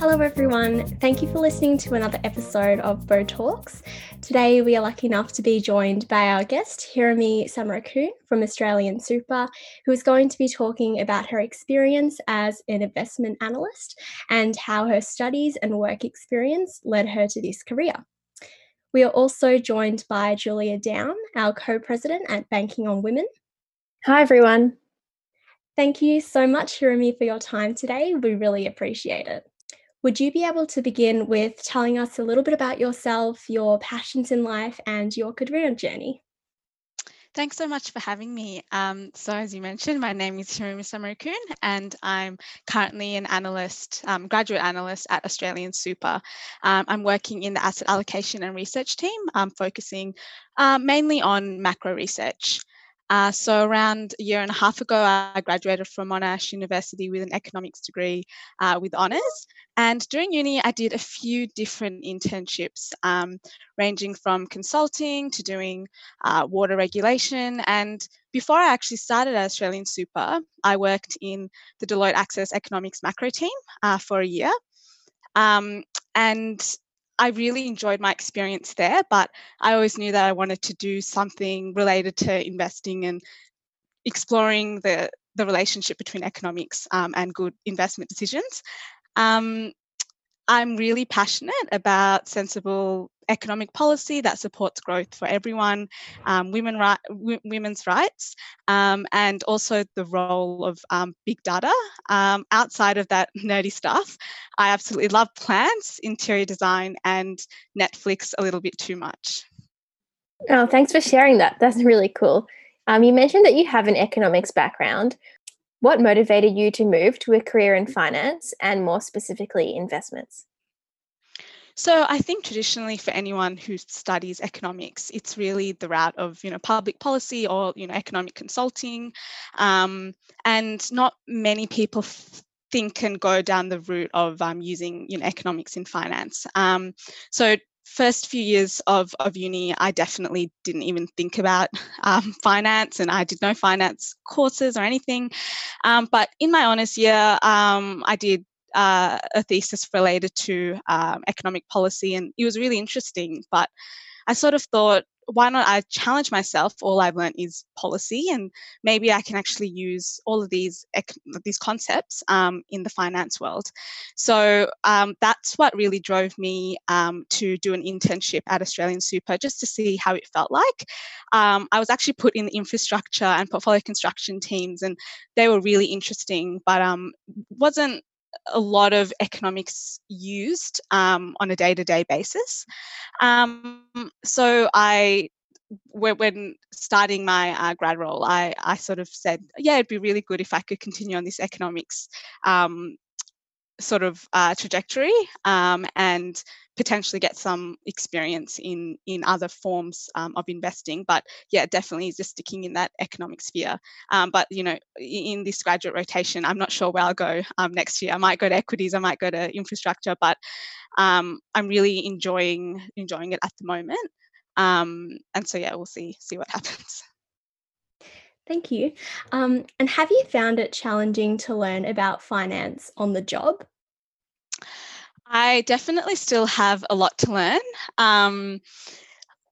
Hello, everyone. Thank you for listening to another episode of Bo Talks. Today, we are lucky enough to be joined by our guest, Hirami Samarakoon from Australian Super, who is going to be talking about her experience as an investment analyst and how her studies and work experience led her to this career. We are also joined by Julia Down, our co president at Banking on Women. Hi, everyone. Thank you so much, Hirami, for your time today. We really appreciate it. Would you be able to begin with telling us a little bit about yourself, your passions in life, and your career journey? Thanks so much for having me. Um, so, as you mentioned, my name is Hirami Samarakoon, and I'm currently an analyst, um, graduate analyst at Australian Super. Um, I'm working in the asset allocation and research team, focusing uh, mainly on macro research. Uh, so around a year and a half ago, I graduated from Monash University with an economics degree uh, with honours. And during uni, I did a few different internships, um, ranging from consulting to doing uh, water regulation. And before I actually started at Australian Super, I worked in the Deloitte Access Economics macro team uh, for a year. Um, and I really enjoyed my experience there, but I always knew that I wanted to do something related to investing and exploring the the relationship between economics um, and good investment decisions. Um, I'm really passionate about sensible economic policy that supports growth for everyone, um, women right, w- women's rights, um, and also the role of um, big data. Um, outside of that nerdy stuff, I absolutely love plants, interior design, and Netflix a little bit too much. Oh, thanks for sharing that. That's really cool. Um, you mentioned that you have an economics background. What motivated you to move to a career in finance and more specifically investments? So I think traditionally for anyone who studies economics, it's really the route of you know public policy or you know economic consulting, um, and not many people f- think and go down the route of um, using you know economics in finance. Um, so first few years of, of uni, I definitely didn't even think about um, finance and I did no finance courses or anything. Um, but in my honours year, um, I did uh, a thesis related to um, economic policy, and it was really interesting. But I sort of thought, why not I challenge myself? All I've learned is policy, and maybe I can actually use all of these these concepts um, in the finance world. So um, that's what really drove me um, to do an internship at Australian Super, just to see how it felt like. Um, I was actually put in the infrastructure and portfolio construction teams, and they were really interesting, but um, wasn't a lot of economics used um, on a day-to-day basis. Um, so I when starting my uh, grad role, I, I sort of said, yeah, it'd be really good if I could continue on this economics um, sort of uh, trajectory um, and potentially get some experience in in other forms um, of investing but yeah definitely just sticking in that economic sphere. Um, but you know in this graduate rotation i'm not sure where i'll go um, next year. I might go to equities i might go to infrastructure but um, i'm really enjoying enjoying it at the moment. Um, and so yeah we'll see see what happens Thank you. Um, and have you found it challenging to learn about finance on the job? I definitely still have a lot to learn. Um,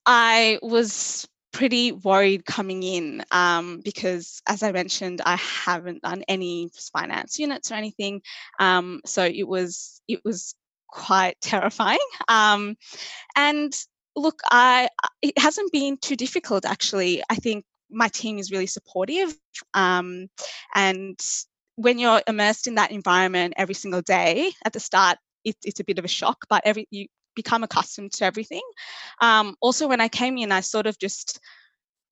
I was pretty worried coming in um, because, as I mentioned, I haven't done any finance units or anything. Um, so it was it was quite terrifying. Um, and look, I it hasn't been too difficult actually. I think my team is really supportive, um, and when you're immersed in that environment every single day at the start it, it's a bit of a shock, but every you become accustomed to everything. Um, also, when I came in, I sort of just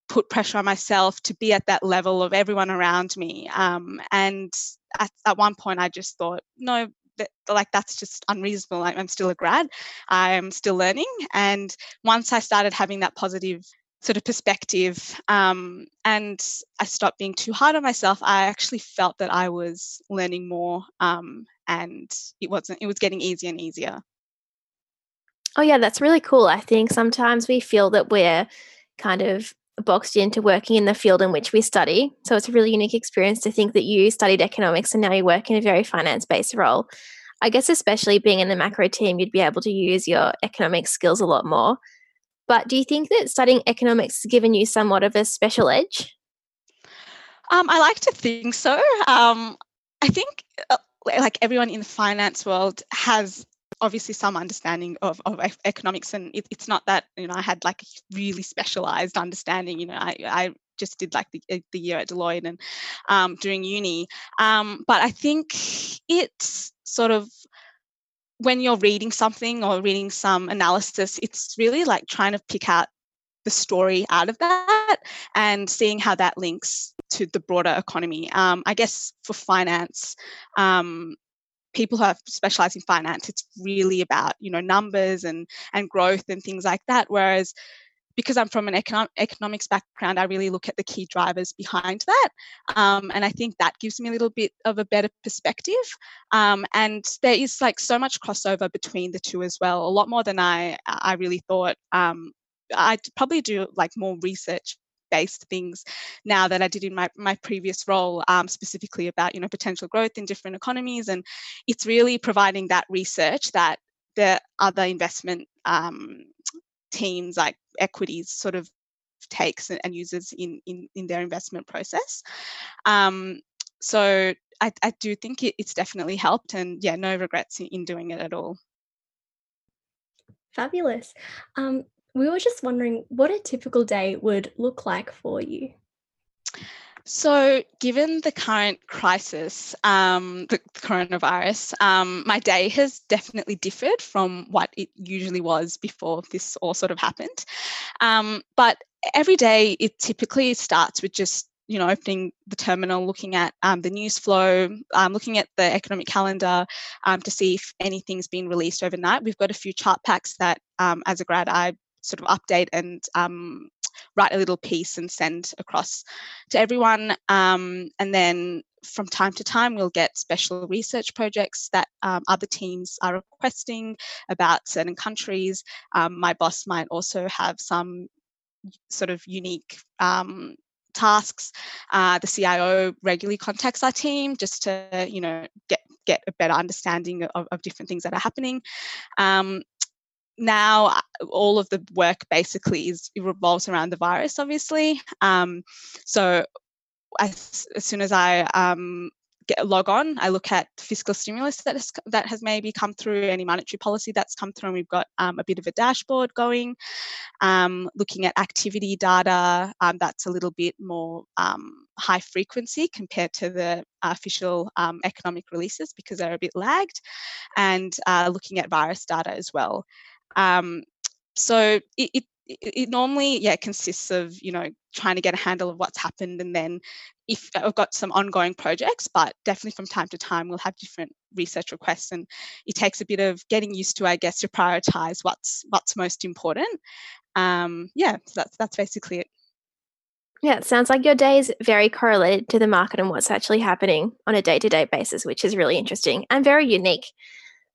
put pressure on myself to be at that level of everyone around me. Um, and at, at one point, I just thought, no, that, like that's just unreasonable. I'm still a grad, I'm still learning. And once I started having that positive sort of perspective um, and I stopped being too hard on myself, I actually felt that I was learning more um, and it wasn't it was getting easier and easier. Oh yeah that's really cool. I think sometimes we feel that we're kind of boxed into working in the field in which we study. So it's a really unique experience to think that you studied economics and now you work in a very finance based role. I guess, especially being in the macro team, you'd be able to use your economic skills a lot more. But do you think that studying economics has given you somewhat of a special edge? Um, I like to think so. Um, I think, uh, like everyone in the finance world, has obviously some understanding of, of economics and it, it's not that you know i had like a really specialized understanding you know i, I just did like the, uh, the year at deloitte and um, during uni um, but i think it's sort of when you're reading something or reading some analysis it's really like trying to pick out the story out of that and seeing how that links to the broader economy. Um, I guess for finance, um, people who have specialized in finance, it's really about you know numbers and and growth and things like that. Whereas because I'm from an economic, economics background, I really look at the key drivers behind that. Um, and I think that gives me a little bit of a better perspective. Um, and there is like so much crossover between the two as well, a lot more than I, I really thought. Um, I'd probably do like more research based things now that I did in my, my previous role, um, specifically about you know potential growth in different economies, and it's really providing that research that the other investment um, teams like equities sort of takes and uses in in, in their investment process. Um, so I, I do think it, it's definitely helped, and yeah, no regrets in, in doing it at all. Fabulous. Um, we were just wondering what a typical day would look like for you. So, given the current crisis, um, the coronavirus, um, my day has definitely differed from what it usually was before this all sort of happened. Um, but every day, it typically starts with just you know opening the terminal, looking at um, the news flow, um, looking at the economic calendar um, to see if anything's been released overnight. We've got a few chart packs that, as a grad, I sort of update and um, write a little piece and send across to everyone. Um, and then from time to time, we'll get special research projects that um, other teams are requesting about certain countries. Um, my boss might also have some sort of unique um, tasks. Uh, the CIO regularly contacts our team just to, you know, get get a better understanding of, of different things that are happening. Um, now uh, all of the work basically is revolves around the virus obviously. Um, so as, as soon as i um, get log on i look at fiscal stimulus that has, that has maybe come through any monetary policy that's come through and we've got um, a bit of a dashboard going um, looking at activity data um, that's a little bit more um, high frequency compared to the official economic releases because they're a bit lagged and uh, looking at virus data as well um, so it, it, it normally yeah consists of you know trying to get a handle of what's happened and then if I've got some ongoing projects, but definitely from time to time we'll have different research requests and it takes a bit of getting used to, I guess, to prioritize what's what's most important. Um, yeah, so that's that's basically it. Yeah, it sounds like your day is very correlated to the market and what's actually happening on a day to day basis, which is really interesting and very unique.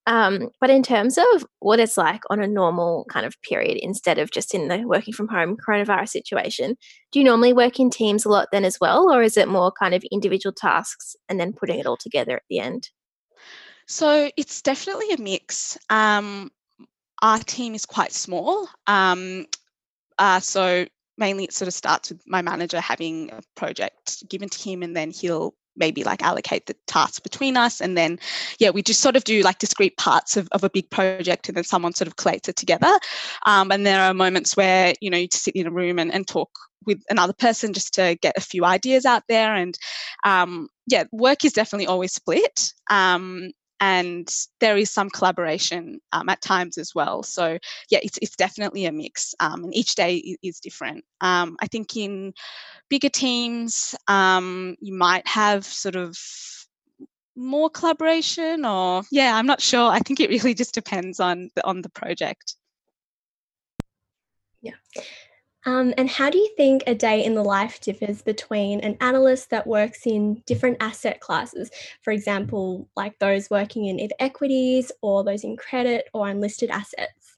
Um, but in terms of what it's like on a normal kind of period instead of just in the working from home coronavirus situation, do you normally work in teams a lot then as well, or is it more kind of individual tasks and then putting it all together at the end? So it's definitely a mix. Um, our team is quite small. Um, uh, so mainly it sort of starts with my manager having a project given to him and then he'll maybe like allocate the tasks between us and then yeah we just sort of do like discrete parts of, of a big project and then someone sort of collates it together. Um, and there are moments where you know you sit in a room and, and talk with another person just to get a few ideas out there and um, yeah work is definitely always split. Um, and there is some collaboration um, at times as well. So yeah, it's it's definitely a mix, um, and each day is different. Um, I think in bigger teams, um, you might have sort of more collaboration, or yeah, I'm not sure. I think it really just depends on the, on the project. Yeah. Um, and how do you think a day in the life differs between an analyst that works in different asset classes, for example, like those working in either equities or those in credit or unlisted assets?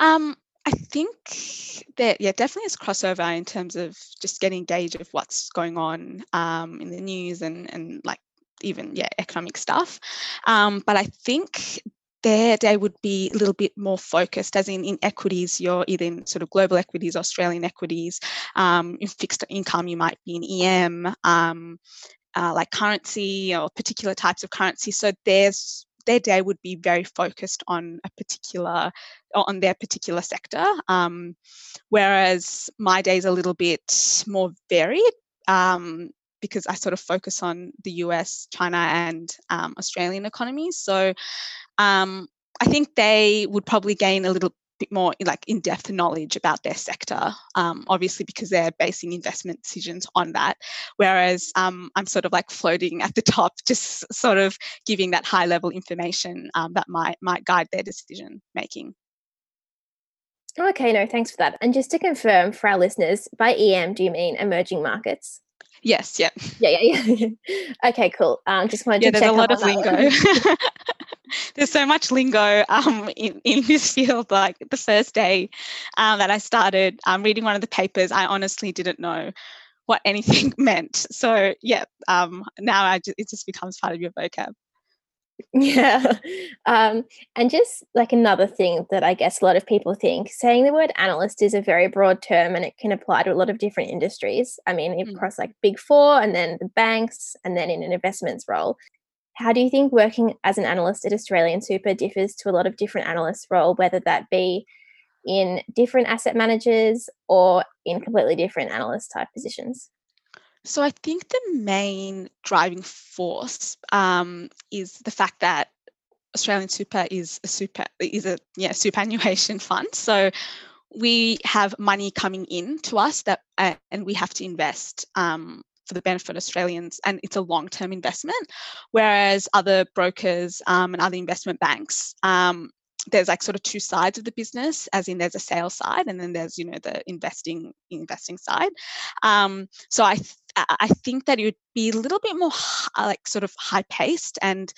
Um, I think that yeah, definitely is crossover in terms of just getting gauge of what's going on um, in the news and and like even yeah economic stuff um, but i think there they would be a little bit more focused as in in equities you're either in sort of global equities australian equities um, in fixed income you might be in em um, uh, like currency or particular types of currency. So there's their day would be very focused on a particular on their particular sector um, whereas my day is a little bit more varied um, because I sort of focus on the US, China, and um, Australian economies. So um, I think they would probably gain a little bit more like in-depth knowledge about their sector um, obviously because they're basing investment decisions on that. Whereas um, i'm sort of like floating at the top just sort of giving that high level information um, that might might guide their decision making. Okay no thanks for that. And just to confirm for our listeners by em do you mean emerging markets Yes, yeah. Yeah, yeah, yeah. okay, cool. Um, just wanted yeah, to there's a lot of lingo. there's so much lingo um, in, in this field. Like the first day um, that I started um, reading one of the papers, I honestly didn't know what anything meant. So yeah, um, now I just, it just becomes part of your vocab. Yeah. Um, and just like another thing that I guess a lot of people think, saying the word analyst is a very broad term and it can apply to a lot of different industries. I mean, Mm. across like big four and then the banks and then in an investments role. How do you think working as an analyst at Australian Super differs to a lot of different analyst role, whether that be in different asset managers or in completely different analyst type positions? So I think the main driving force um, is the fact that Australian Super is a super is a yeah superannuation fund. So we have money coming in to us that uh, and we have to invest um, for the benefit of Australians, and it's a long-term investment. Whereas other brokers um, and other investment banks, um, there's like sort of two sides of the business, as in there's a sales side, and then there's you know the investing investing side. Um, so I th- I think that it would be a little bit more h- like sort of high paced and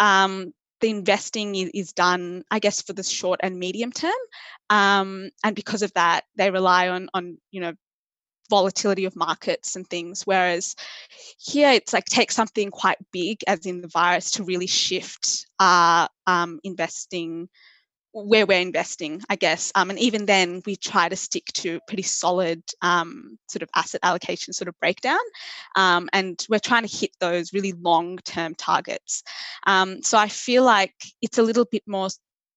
um, the investing is, is, done, I guess, for the short and medium term. Um, and because of that, they rely on on you know volatility of markets and things. Whereas here, it's like take something quite big, as in the virus, to really shift our um, investing where we're investing, I guess. Um, and even then, we try to stick to pretty solid um, sort of asset allocation sort of breakdown. Um, and we're trying to hit those really long term targets. Um, so I feel like it's a little bit more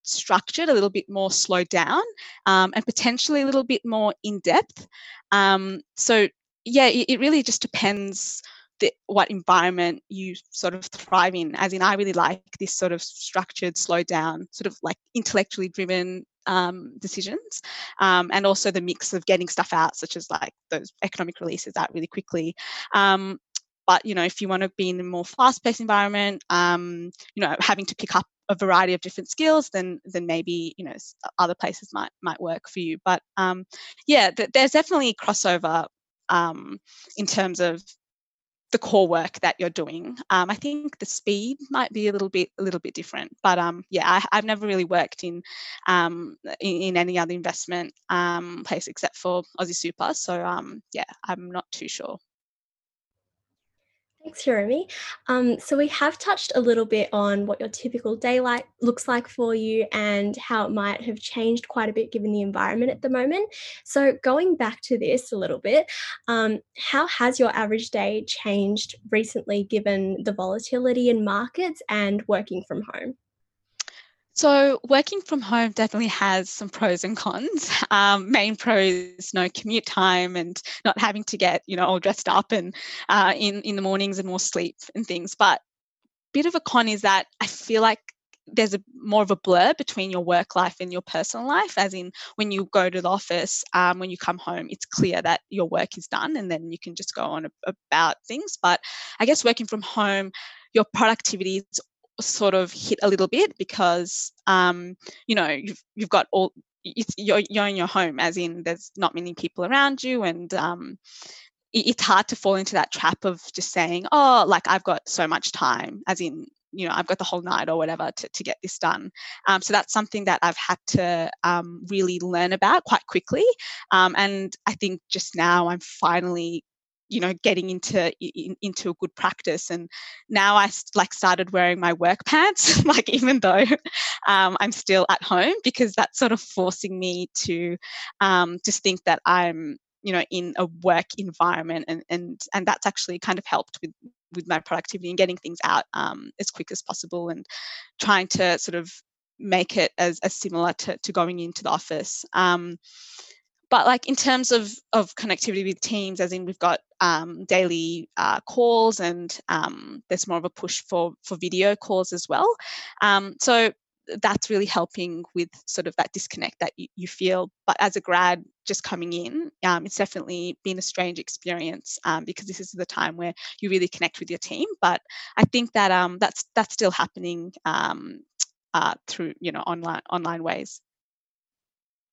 structured, a little bit more slowed down, um, and potentially a little bit more in depth. Um, so, yeah, it, it really just depends the, what environment you sort of thrive in. As in, I really like this sort of structured, slowed down, sort of like intellectually driven um, decisions, um, and also the mix of getting stuff out, such as like those economic releases out really quickly. Um, but you know, if you want to be in a more fast-paced environment, um, you know, having to pick up a variety of different skills, then then maybe you know other places might might work for you. But um, yeah, th- there's definitely crossover um, in terms of the core work that you're doing. Um, I think the speed might be a little bit a little bit different, but um, yeah, I, have never really worked in, um, in, in any other investment um, place except for Aussie Super. So um, yeah, I'm not too sure. Thanks, Jeremy. Um, so we have touched a little bit on what your typical day like looks like for you and how it might have changed quite a bit given the environment at the moment. So going back to this a little bit, um, how has your average day changed recently given the volatility in markets and working from home? So working from home definitely has some pros and cons. Um, main pros, no commute time and not having to get you know all dressed up and uh, in in the mornings and more sleep and things. But bit of a con is that I feel like there's a more of a blur between your work life and your personal life as in when you go to the office um, when you come home it's clear that your work is done and then you can just go on about things but i guess working from home your productivity is sort of hit a little bit because um, you know you've you've got all it's, you're you're in your home as in there's not many people around you and um, it, it's hard to fall into that trap of just saying oh like I've got so much time as in you know I've got the whole night or whatever to, to get this done. Um, so that's something that I've had to um, really learn about quite quickly. Um, and I think just now I'm finally you know getting into in, into a good practice. And now i like started wearing my work pants like even though um, i'm still at home because that's sort of forcing me to um, just think that i'm you know in a work environment and and and that's actually kind of helped with with my productivity and getting things out um, as quick as possible and trying to sort of make it as, as similar to, to going into the office. Um, but like in terms of of connectivity with teams as in we've got um, daily uh, calls and um, there's more of a push for for video calls as well. Um, so that's really helping with sort of that disconnect that you, you feel but as a grad just coming in um, it's definitely been a strange experience um, because this is the time where you really connect with your team but i think that um, that's that's still happening uh, through you know online online ways.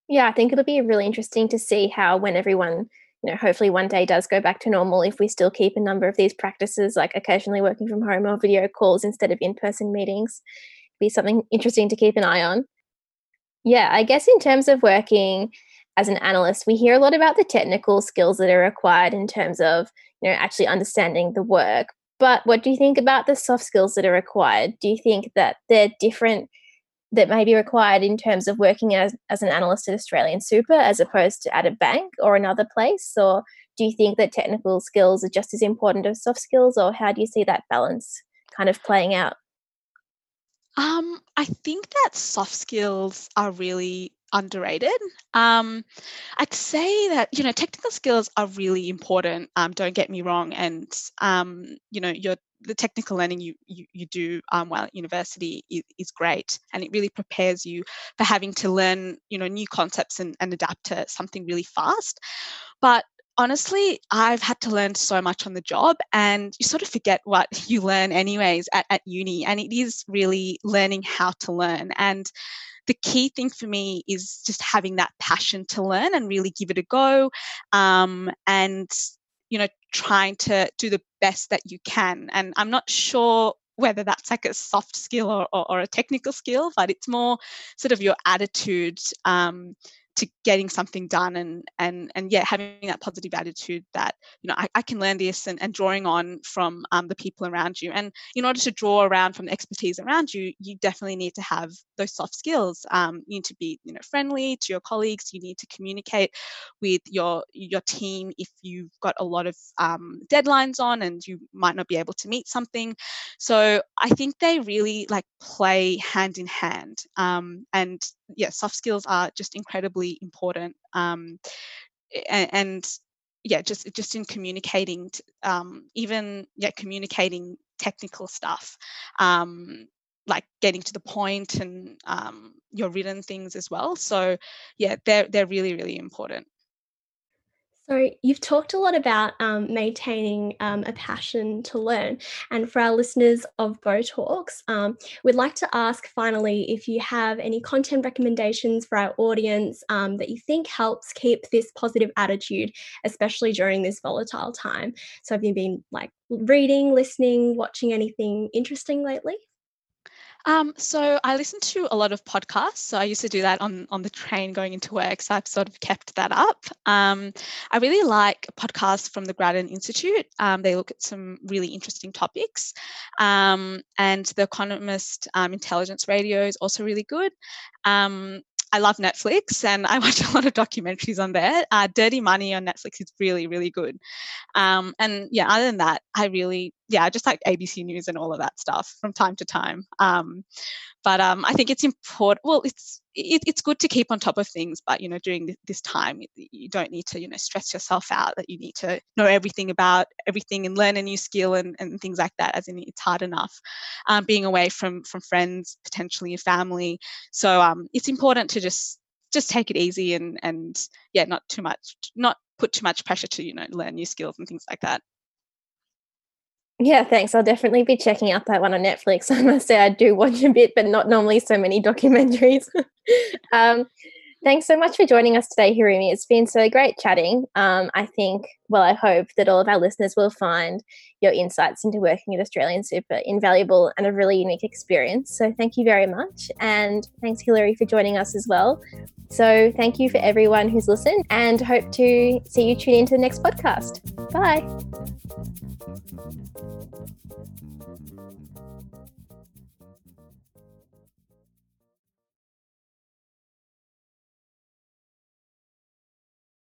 Yeah, I think it'll be really interesting to see how when everyone, you know, hopefully one day does go back to normal, if we still keep a number of these practices, like occasionally working from home or video calls instead of in-person meetings, be something interesting to keep an eye on. Yeah, I guess in terms of working as an analyst, we hear a lot about the technical skills that are required in terms of, you know, actually understanding the work. But what do you think about the soft skills that are required? Do you think that they're different that may be required in terms of working as, as an analyst at Australian Super as opposed to at a bank or another place? Or do you think that technical skills are just as important as soft skills, or how do you see that balance kind of playing out? Um, I think that soft skills are really underrated. Um, I'd say that you know technical skills are really important. Um, don't get me wrong, and um, you know your the technical learning you you, you do um, while at university is, is, great, and it really prepares you for having to learn you know new concepts and, and adapt to something really fast. But honestly, I've had to learn so much on the job, and you sort of forget what you learn anyways at, at uni. And it is really learning how to learn. And the key thing for me is just having that passion to learn and really give it a go um, and you know trying to do the best that you can and i'm not sure whether that's like a soft skill or, or, or a technical skill but it's more sort of your attitude um, to getting something done and and and yeah having that positive attitude that you know I, I can learn this and, and drawing on from um, the people around you. And in order to draw around from the expertise around you you definitely need to have those soft skills. Um, you need to be you know friendly to your colleagues. You need to communicate with your your team if you've got a lot of um, deadlines on and you might not be able to meet something. So i think they really like play hand in hand. Um, and yeah soft skills are just incredibly important um, and, and, yeah just just in communicating um, even yeah communicating technical stuff um, like getting to the point and um, your written things as well. So yeah they're they're really really important so, you've talked a lot about um, maintaining um, a passion to learn. And for our listeners of Bo Talks, um, we'd like to ask finally if you have any content recommendations for our audience um, that you think helps keep this positive attitude, especially during this volatile time. So, have you been like reading, listening, watching anything interesting lately? Um, so I listen to a lot of podcasts. So I used to do that on on the train going into work. So I've sort of kept that up. Um, I really like podcasts from the Grattan Institute. Um, they look at some really interesting topics, um, and the Economist um, Intelligence Radio is also really good. Um, I love Netflix and I watch a lot of documentaries on there. Uh, Dirty Money on Netflix is really, really good. Um, and yeah, other than that, I really, yeah, just like ABC News and all of that stuff from time to time. Um, but um, I think it's important. Well, it's it, it's good to keep on top of things, but you know, during this time, you don't need to you know stress yourself out that you need to know everything about everything and learn a new skill and, and things like that. As in, it's hard enough um, being away from from friends, potentially your family. So um, it's important to just just take it easy and and yeah, not too much, not put too much pressure to you know learn new skills and things like that. Yeah, thanks. I'll definitely be checking out that one on Netflix. I must say I do watch a bit, but not normally so many documentaries. um, Thanks so much for joining us today, Hirami. It's been so great chatting. Um, I think, well, I hope that all of our listeners will find your insights into working at Australian Super invaluable and a really unique experience. So thank you very much. And thanks, Hilary, for joining us as well. So thank you for everyone who's listened and hope to see you tune into the next podcast. Bye.